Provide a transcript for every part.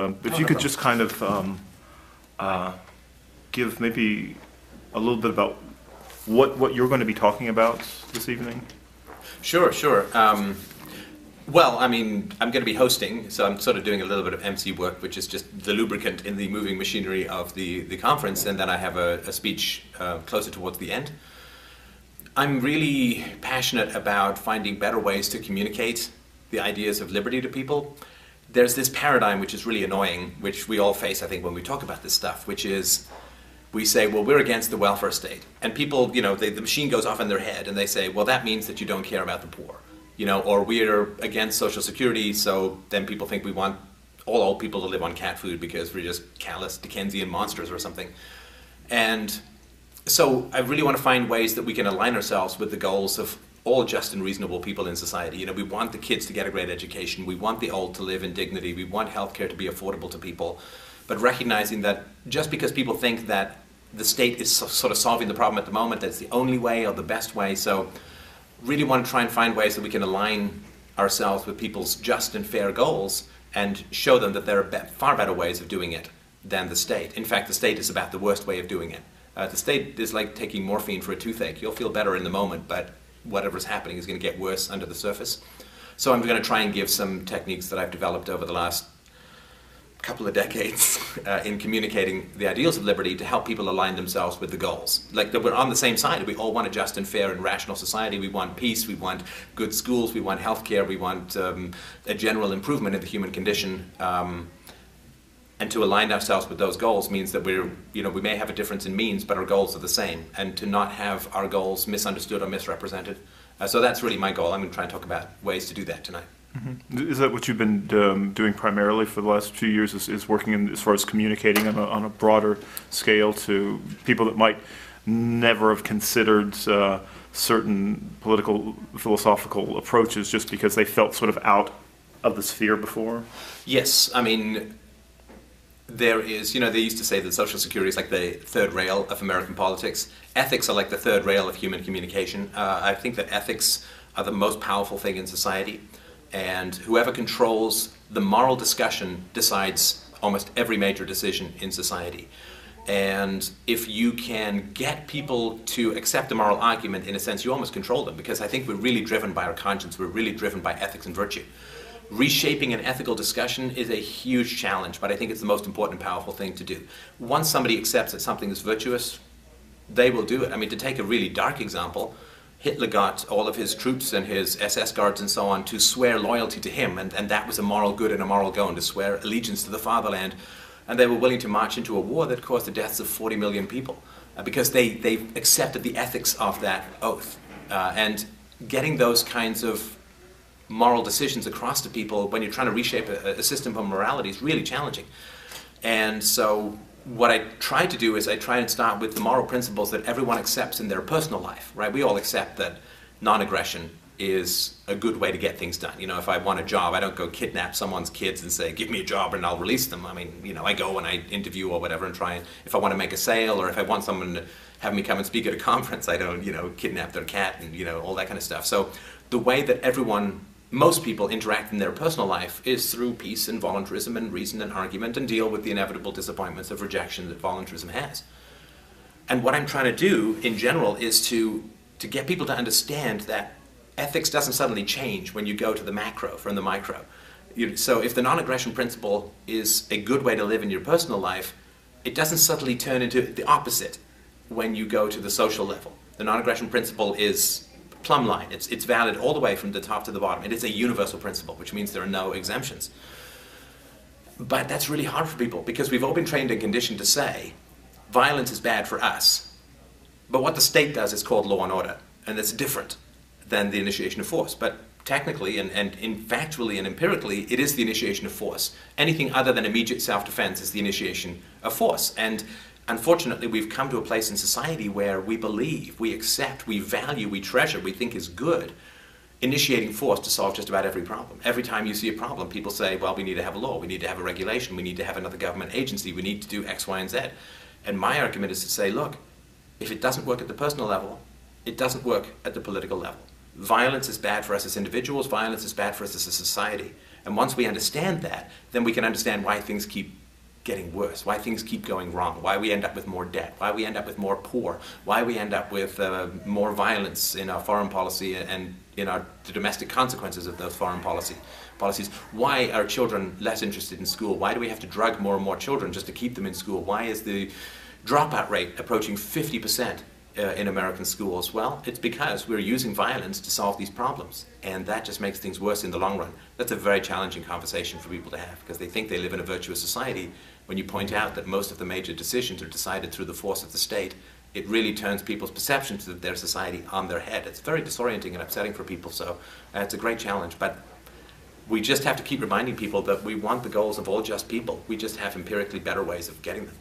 Um, If you could just kind of um, uh, give maybe a little bit about what, what you're going to be talking about this evening? Sure, sure. Um, well, I mean, I'm going to be hosting, so I'm sort of doing a little bit of MC work, which is just the lubricant in the moving machinery of the, the conference, and then I have a, a speech uh, closer towards the end. I'm really passionate about finding better ways to communicate the ideas of liberty to people. There's this paradigm which is really annoying, which we all face, I think, when we talk about this stuff, which is we say, well, we're against the welfare state. And people, you know, they, the machine goes off in their head and they say, well, that means that you don't care about the poor. You know, or we're against Social Security, so then people think we want all old people to live on cat food because we're just callous Dickensian monsters or something. And so I really want to find ways that we can align ourselves with the goals of all just and reasonable people in society. You know, we want the kids to get a great education. We want the old to live in dignity. We want healthcare to be affordable to people. But recognizing that just because people think that the state is so, sort of solving the problem at the moment, that's the only way or the best way. So really want to try and find ways that we can align ourselves with people's just and fair goals and show them that there are be- far better ways of doing it than the state. In fact, the state is about the worst way of doing it. Uh, the state is like taking morphine for a toothache. You'll feel better in the moment, but whatever's happening is going to get worse under the surface. So I'm going to try and give some techniques that I've developed over the last couple of decades uh, in communicating the ideals of liberty to help people align themselves with the goals. Like that we're on the same side. We all want a just and fair and rational society. We want peace. We want good schools. We want healthcare. We want um, a general improvement in the human condition. Um, and to align ourselves with those goals means that we're, you know, we may have a difference in means, but our goals are the same. And to not have our goals misunderstood or misrepresented. Uh, so that's really my goal. I'm going to try and talk about ways to do that tonight. Is that what you've been um, doing primarily for the last few years, is, is working in, as far as communicating on a, on a broader scale to people that might never have considered uh, certain political, philosophical approaches just because they felt sort of out of the sphere before? Yes, I mean, there is, you know, they used to say that Social Security is like the third rail of American politics. Ethics are like the third rail of human communication. Uh, I think that ethics are the most powerful thing in society, and whoever controls the moral discussion decides almost every major decision in society. And if you can get people to accept a moral argument, in a sense, you almost control them, because I think we're really driven by our conscience, we're really driven by ethics and virtue reshaping an ethical discussion is a huge challenge, but I think it's the most important and powerful thing to do. Once somebody accepts that something is virtuous, they will do it. I mean, to take a really dark example, Hitler got all of his troops and his SS guards and so on to swear loyalty to him, and, and that was a moral good and a moral go, and to swear allegiance to the fatherland. And they were willing to march into a war that caused the deaths of 40 million people uh, because they, they accepted the ethics of that oath. Uh, and getting those kinds of moral decisions across to people when you're trying to reshape a, a system of morality is really challenging. And so, what I try to do is I try and start with the moral principles that everyone accepts in their personal life, right? We all accept that non aggression is a good way to get things done. You know, if I want a job, I don't go kidnap someone's kids and say, give me a job and I'll release them. I mean, you know, I go and I interview or whatever and try and, if I want to make a sale or if I want someone to have me come and speak at a conference, I don't, you know, kidnap their cat and, you know, all that kind of stuff. So, the way that everyone most people interact in their personal life is through peace and voluntarism and reason and argument and deal with the inevitable disappointments of rejection that voluntarism has. And what I'm trying to do in general is to, to get people to understand that ethics doesn't suddenly change when you go to the macro from the micro. You, so if the non-aggression principle is a good way to live in your personal life, it doesn't suddenly turn into the opposite when you go to the social level. The non-aggression principle is plumb line. It's, it's valid all the way from the top to the bottom. It is a universal principle, which means there are no exemptions. But that's really hard for people because we've all been trained and conditioned to say violence is bad for us. But what the state does is called law and order, and it's different than the initiation of force. But technically and, and in factually and empirically, it is the initiation of force. Anything other than immediate self-defense is the initiation of force. And unfortunately, we've come to a place in society where we believe, we accept, we value, we treasure, we think is good, initiating force to solve just about every problem. Every time you see a problem, people say, well, we need to have a law, we need to have a regulation, we need to have another government agency, we need to do X, Y, and Z. And my argument is to say, look, if it doesn't work at the personal level, it doesn't work at the political level. Violence is bad for us as individuals, violence is bad for us as a society. And once we understand that, then we can understand why things keep getting worse, why things keep going wrong, why we end up with more debt, why we end up with more poor, why we end up with uh, more violence in our foreign policy and in our domestic consequences of those foreign policy policies. Why are children less interested in school? Why do we have to drug more and more children just to keep them in school? Why is the dropout rate approaching 50 percent uh, in American schools? Well, it's because we're using violence to solve these problems, and that just makes things worse in the long run. That's a very challenging conversation for people to have because they think they live in a virtuous society. When you point out that most of the major decisions are decided through the force of the state, it really turns people's perceptions of their society on their head. It's very disorienting and upsetting for people, so uh, it's a great challenge. But we just have to keep reminding people that we want the goals of all just people. We just have empirically better ways of getting them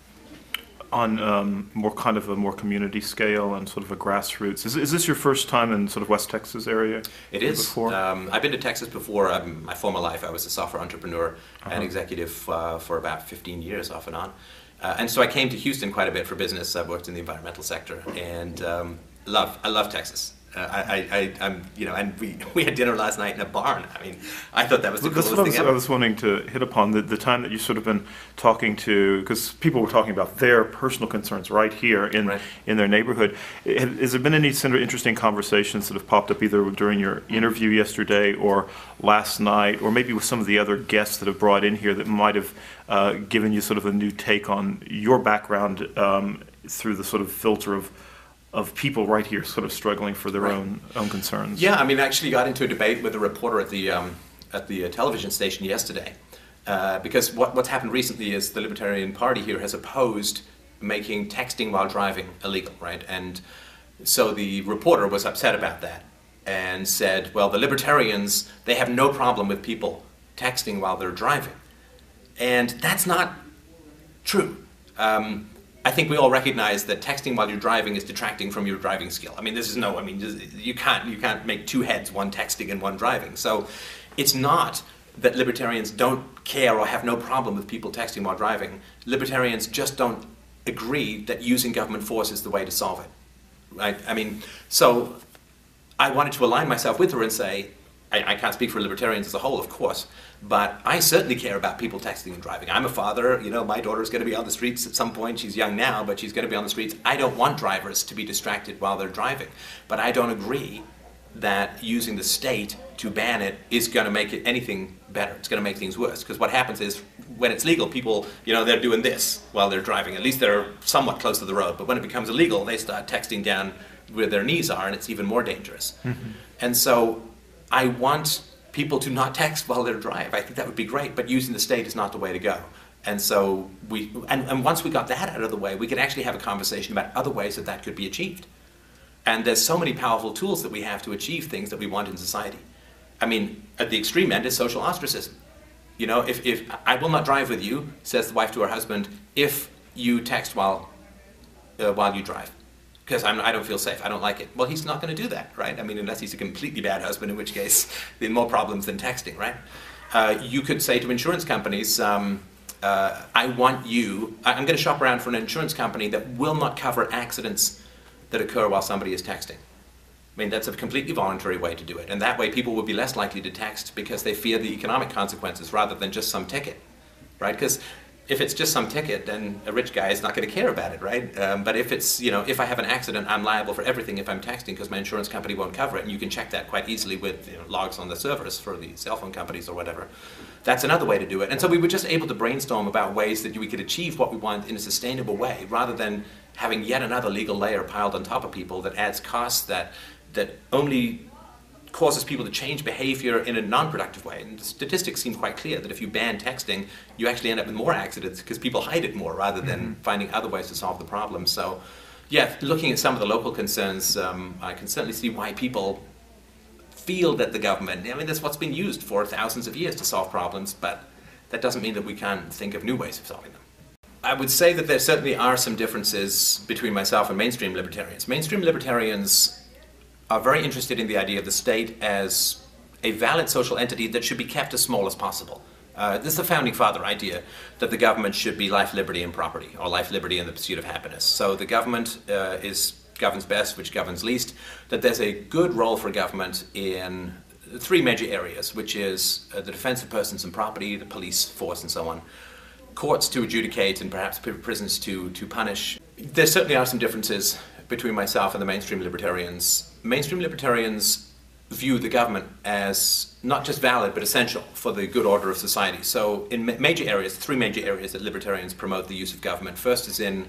on um, more kind of a more community scale and sort of a grassroots. Is, is this your first time in sort of West Texas area? It is. Before? Um, I've been to Texas before. Um, my former life, I was a software entrepreneur uh-huh. and executive uh, for about 15 years, off and on. Uh, and so I came to Houston quite a bit for business. I've worked in the environmental sector and um, love. I love Texas. Uh, I, I, I'm, you know, and we, we had dinner last night in a barn. I mean, I thought that was the That's coolest what I was, ever. I was wanting to hit upon the, the time that you sort of been talking to, because people were talking about their personal concerns right here in Right. in their neighborhood. Has has there been any sort of interesting conversations that have popped up either during your interview yesterday or last night, or maybe with some of the other guests that have brought in here that might have uh, given you sort of a new take on your background um, through the sort of filter of of people right here sort of struggling for their Right. own own concerns? Yeah, I mean, I actually got into a debate with a reporter at the um, at the uh, television station yesterday, uh, because what, what's happened recently is the Libertarian Party here has opposed making texting while driving illegal, right? And so the reporter was upset about that and said, "Well, the Libertarians they have no problem with people texting while they're driving," and that's not true. Um, I think we all recognize that texting while you're driving is detracting from your driving skill. I mean, this is no. I mean, you can't you can't make two heads, one texting and one driving. So, it's not that libertarians don't care or have no problem with people texting while driving. Libertarians just don't agree that using government force is the way to solve it. Right? I mean, so I wanted to align myself with her and say, I, I can't speak for libertarians as a whole, of course, but I certainly care about people texting and driving. I'm a father, you know, my daughter's going to be on the streets at some point. She's young now, but she's going to be on the streets. I don't want drivers to be distracted while they're driving, but I don't agree that using the state to ban it is going to make it anything better. It's going to make things worse because what happens is when it's legal, people, you know, they're doing this while they're driving. At least they're somewhat close to the road. But when it becomes illegal, they start texting down where their knees are, and it's even more dangerous. Mm-hmm. And so I want people to not text while they drive. I think that would be great, but using the state is not the way to go. And so we, and, and once we got that out of the way, we could actually have a conversation about other ways that that could be achieved. And there's so many powerful tools that we have to achieve things that we want in society. I mean, at the extreme end is social ostracism. You know, if, if I will not drive with you, says the wife to her husband, if you text while, uh, while you drive. Because I don't feel safe. I don't like it. Well, he's not going to do that, right? I mean, unless he's a completely bad husband, in which case, there are more problems than texting, right? Uh, you could say to insurance companies, um, uh, I want you, I- I'm going to shop around for an insurance company that will not cover accidents that occur while somebody is texting. I mean, that's a completely voluntary way to do it. And that way, people will be less likely to text because they fear the economic consequences rather than just some ticket, right? Because if it's just some ticket, then a rich guy is not going to care about it, right? Um, but if it's, you know, if I have an accident, I'm liable for everything if I'm texting because my insurance company won't cover it. And you can check that quite easily with you know, logs on the servers for the cell phone companies or whatever. That's another way to do it. And so we were just able to brainstorm about ways that we could achieve what we want in a sustainable way rather than having yet another legal layer piled on top of people that adds costs that, that only causes people to change behavior in a non-productive way. And the statistics seem quite clear that if you ban texting, you actually end up with more accidents because people hide it more rather than finding other ways to solve the problem. So, yeah, looking at some of the local concerns, um, I can certainly see why people feel that the government, I mean, that's what's been used for thousands of years to solve problems, but that doesn't mean that we can't think of new ways of solving them. I would say that there certainly are some differences between myself and mainstream libertarians. Mainstream libertarians are very interested in the idea of the state as a valid social entity that should be kept as small as possible. Uh, this is the founding father idea that the government should be life, liberty, and property, or life, liberty, and the pursuit of happiness. So the government uh, is governs best, which governs least. That there's a good role for government in three major areas, which is uh, the defense of persons and property, the police force, and so on. Courts to adjudicate and perhaps prisons to, to punish. There certainly are some differences between myself and the mainstream libertarians. Mainstream libertarians view the government as not just valid but essential for the good order of society. So, in ma- major areas, three major areas that libertarians promote the use of government. First is in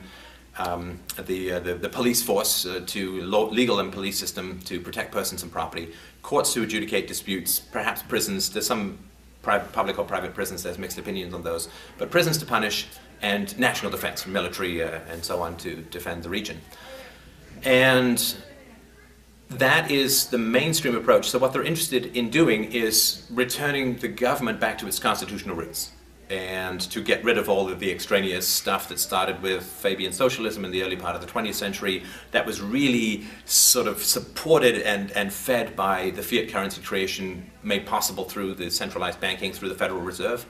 um, the, uh, the, the police force uh, to legal and police system to protect persons and property, courts to adjudicate disputes, perhaps prisons. There's some public or private prisons. There's mixed opinions on those, but prisons to punish and national defense, military uh, and so on to defend the region. And that is the mainstream approach. So, what they're interested in doing is returning the government back to its constitutional roots and to get rid of all of the extraneous stuff that started with Fabian socialism in the early part of the 20th century that was really sort of supported and, and fed by the fiat currency creation made possible through the centralized banking through the Federal Reserve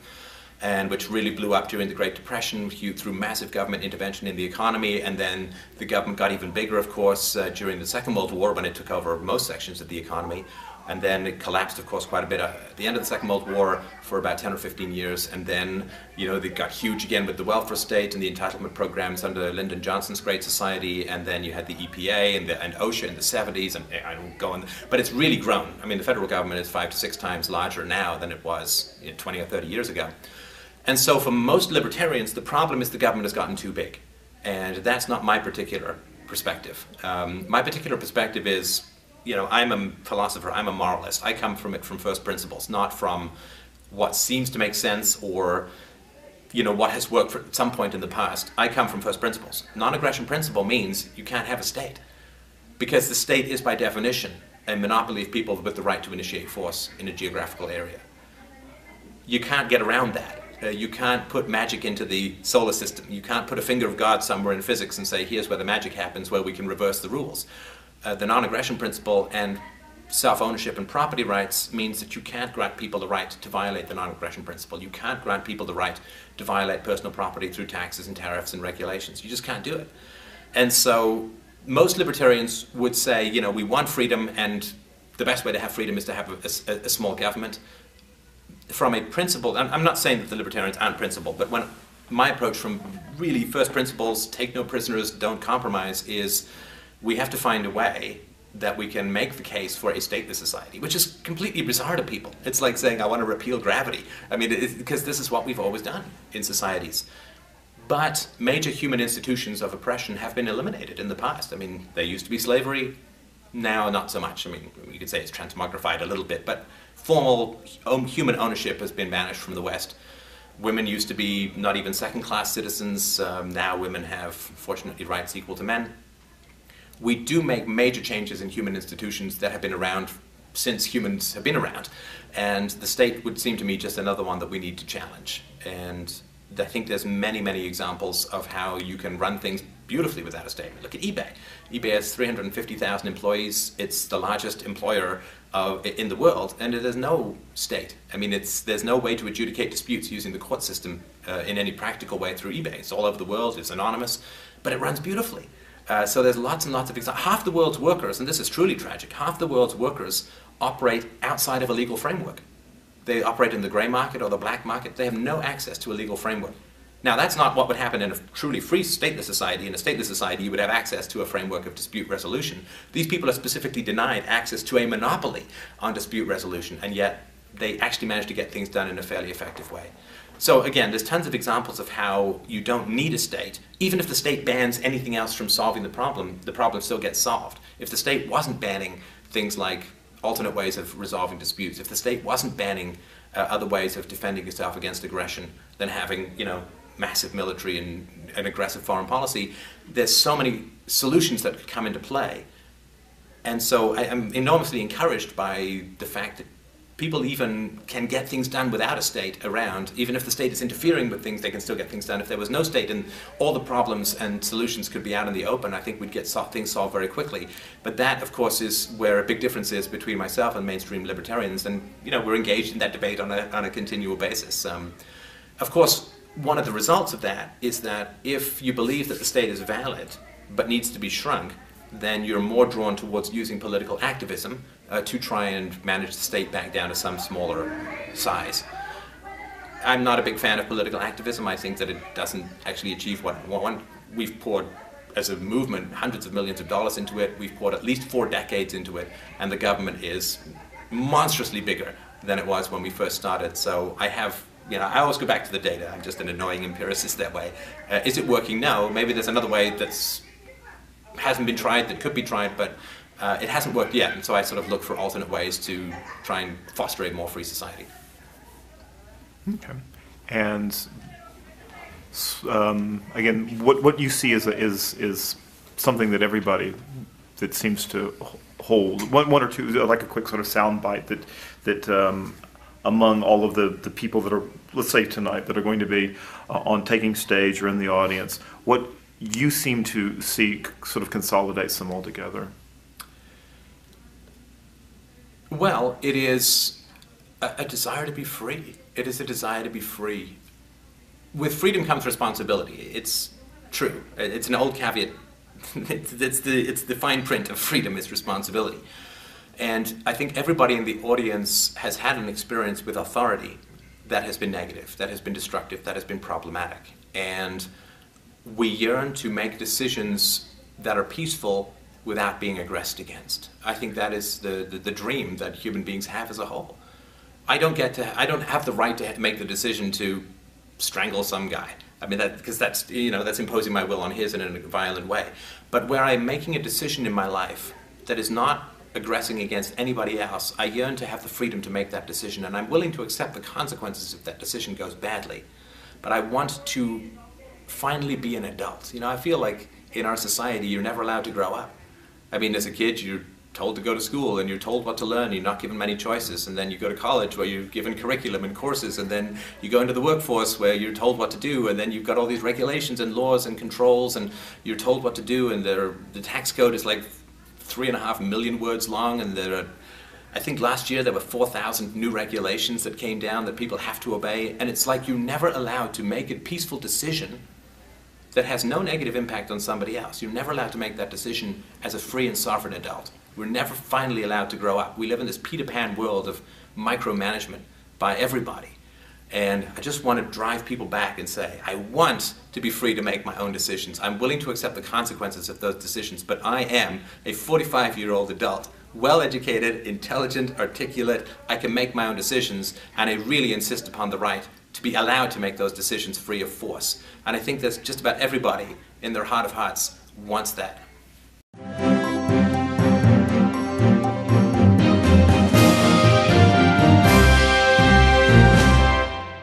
and which really blew up during the Great Depression through massive government intervention in the economy. And then the government got even bigger, of course, uh, during the Second World War when it took over most sections of the economy. And then it collapsed, of course, quite a bit at the end of the Second World War for about 10 or 15 years. And then, you know, they got huge again with the welfare state and the entitlement programs under Lyndon Johnson's Great Society. And then you had the EPA and, the, and OSHA in the 70s. And I don't go on, but it's really grown. I mean, the federal government is five to six times larger now than it was you know, 20 or 30 years ago. And so, for most libertarians, the problem is the government has gotten too big. And that's not my particular perspective. Um, my particular perspective is you know, I'm a philosopher, I'm a moralist. I come from it from first principles, not from what seems to make sense or you know what has worked at some point in the past. I come from first principles. Non-aggression principle means you can't have a state because the state is by definition a monopoly of people with the right to initiate force in a geographical area. You can't get around that. Uh, you can't put magic into the solar system. You can't put a finger of God somewhere in physics and say, here's where the magic happens, where we can reverse the rules uh, the non-aggression principle and self-ownership and property rights means that you can't grant people the right to violate the non-aggression principle. You can't grant people the right to violate personal property through taxes and tariffs and regulations. You just can't do it. And so most libertarians would say, you know, we want freedom and the best way to have freedom is to have a, a, a small government. From a principle, I'm not saying that the libertarians aren't principled, but when my approach from really first principles, take no prisoners, don't compromise, is we have to find a way that we can make the case for a stateless society, which is completely bizarre to people. It's like saying, I want to repeal gravity. I mean, because this is what we've always done in societies. But major human institutions of oppression have been eliminated in the past. I mean, there used to be slavery, now not so much. I mean, you could say it's transmogrified a little bit, but formal human ownership has been banished from the West. Women used to be not even second class citizens. Um, now women have, fortunately, rights equal to men we do make major changes in human institutions that have been around since humans have been around. And the state would seem to me just another one that we need to challenge. And I think there's many, many examples of how you can run things beautifully without a state. Look at eBay. eBay has 350,000 employees. It's the largest employer in the world, and there's no state. I mean, it's, there's no way to adjudicate disputes using the court system uh, in any practical way through eBay. It's all over the world. It's anonymous, but it runs beautifully. Uh, so there's lots and lots of examples. Half the world's workers, and this is truly tragic, half the world's workers operate outside of a legal framework. They operate in the grey market or the black market. They have no access to a legal framework. Now, that's not what would happen in a truly free stateless society. In a stateless society, you would have access to a framework of dispute resolution. These people are specifically denied access to a monopoly on dispute resolution, and yet they actually manage to get things done in a fairly effective way. So again, there's tons of examples of how you don't need a state. Even if the state bans anything else from solving the problem, the problem still gets solved. If the state wasn't banning things like alternate ways of resolving disputes, if the state wasn't banning uh, other ways of defending itself against aggression than having, you know, massive military and, and aggressive foreign policy, there's so many solutions that could come into play. And so I, am enormously encouraged by the fact that people even can get things done without a state around. Even if the state is interfering with things, they can still get things done. If there was no state and all the problems and solutions could be out in the open, I think we'd get things solved very quickly. But that, of course, is where a big difference is between myself and mainstream libertarians. And, you know, we're engaged in that debate on a, on a continual basis. Um, of course, one of the results of that is that if you believe that the state is valid but needs to be shrunk, then you're more drawn towards using political activism uh, to try and manage the state back down to some smaller size. I'm not a big fan of political activism. I think that it doesn't actually achieve what. We've poured, as a movement, hundreds of millions of dollars into it. We've poured at least four decades into it, and the government is monstrously bigger than it was when we first started. So I have, you know, I always go back to the data. I'm just an annoying empiricist that way. Uh, is it working? now? Maybe there's another way that's hasn't been tried that could be tried, but uh, it hasn't worked yet. And so I sort of look for alternate ways to try and foster a more free society. Okay. And um, again, what what you see is a, is is something that everybody that seems to hold one one or two like a quick sort of sound bite that that um, among all of the the people that are let's say tonight that are going to be uh, on taking stage or in the audience, what you seem to see sort of consolidates them all together. Well, it is a, a desire to be free it is a desire to be free. With freedom comes responsibility. It's true. It's an old caveat. it's, it's, the, it's the fine print of freedom is responsibility. And I think everybody in the audience has had an experience with authority that has been negative, that has been destructive, that has been problematic. And we yearn to make decisions that are peaceful without being aggressed against. I think that is the, the, the dream that human beings have as a whole. I don't get to, I don't have the right to make the decision to strangle some guy. I mean, that because that's you know that's imposing my will on his in a violent way. But where I'm making a decision in my life that is not aggressing against anybody else, I yearn to have the freedom to make that decision, and I'm willing to accept the consequences if that decision goes badly. But I want to finally be an adult. You know, I feel like in our society you're never allowed to grow up. I mean, as a kid, you're told to go to school and you're told what to learn, you're not given many choices, and then you go to college where you're given curriculum and courses, and then you go into the workforce where you're told what to do, and then you've got all these regulations and laws and controls, and you're told what to do, and the tax code is like three and a half million words long, and there are I think last year there were 4,000 new regulations that came down that people have to obey, and it's like you're never allowed to make a peaceful decision that has no negative impact on somebody else. You're never allowed to make that decision as a free and sovereign adult. We're never finally allowed to grow up. We live in this Peter Pan world of micromanagement by everybody. And I just want to drive people back and say, I want to be free to make my own decisions. I'm willing to accept the consequences of those decisions, but I am a 45 year old adult, well educated, intelligent, articulate. I can make my own decisions, and I really insist upon the right to be allowed to make those decisions free of force. And I think that just about everybody in their heart of hearts wants that.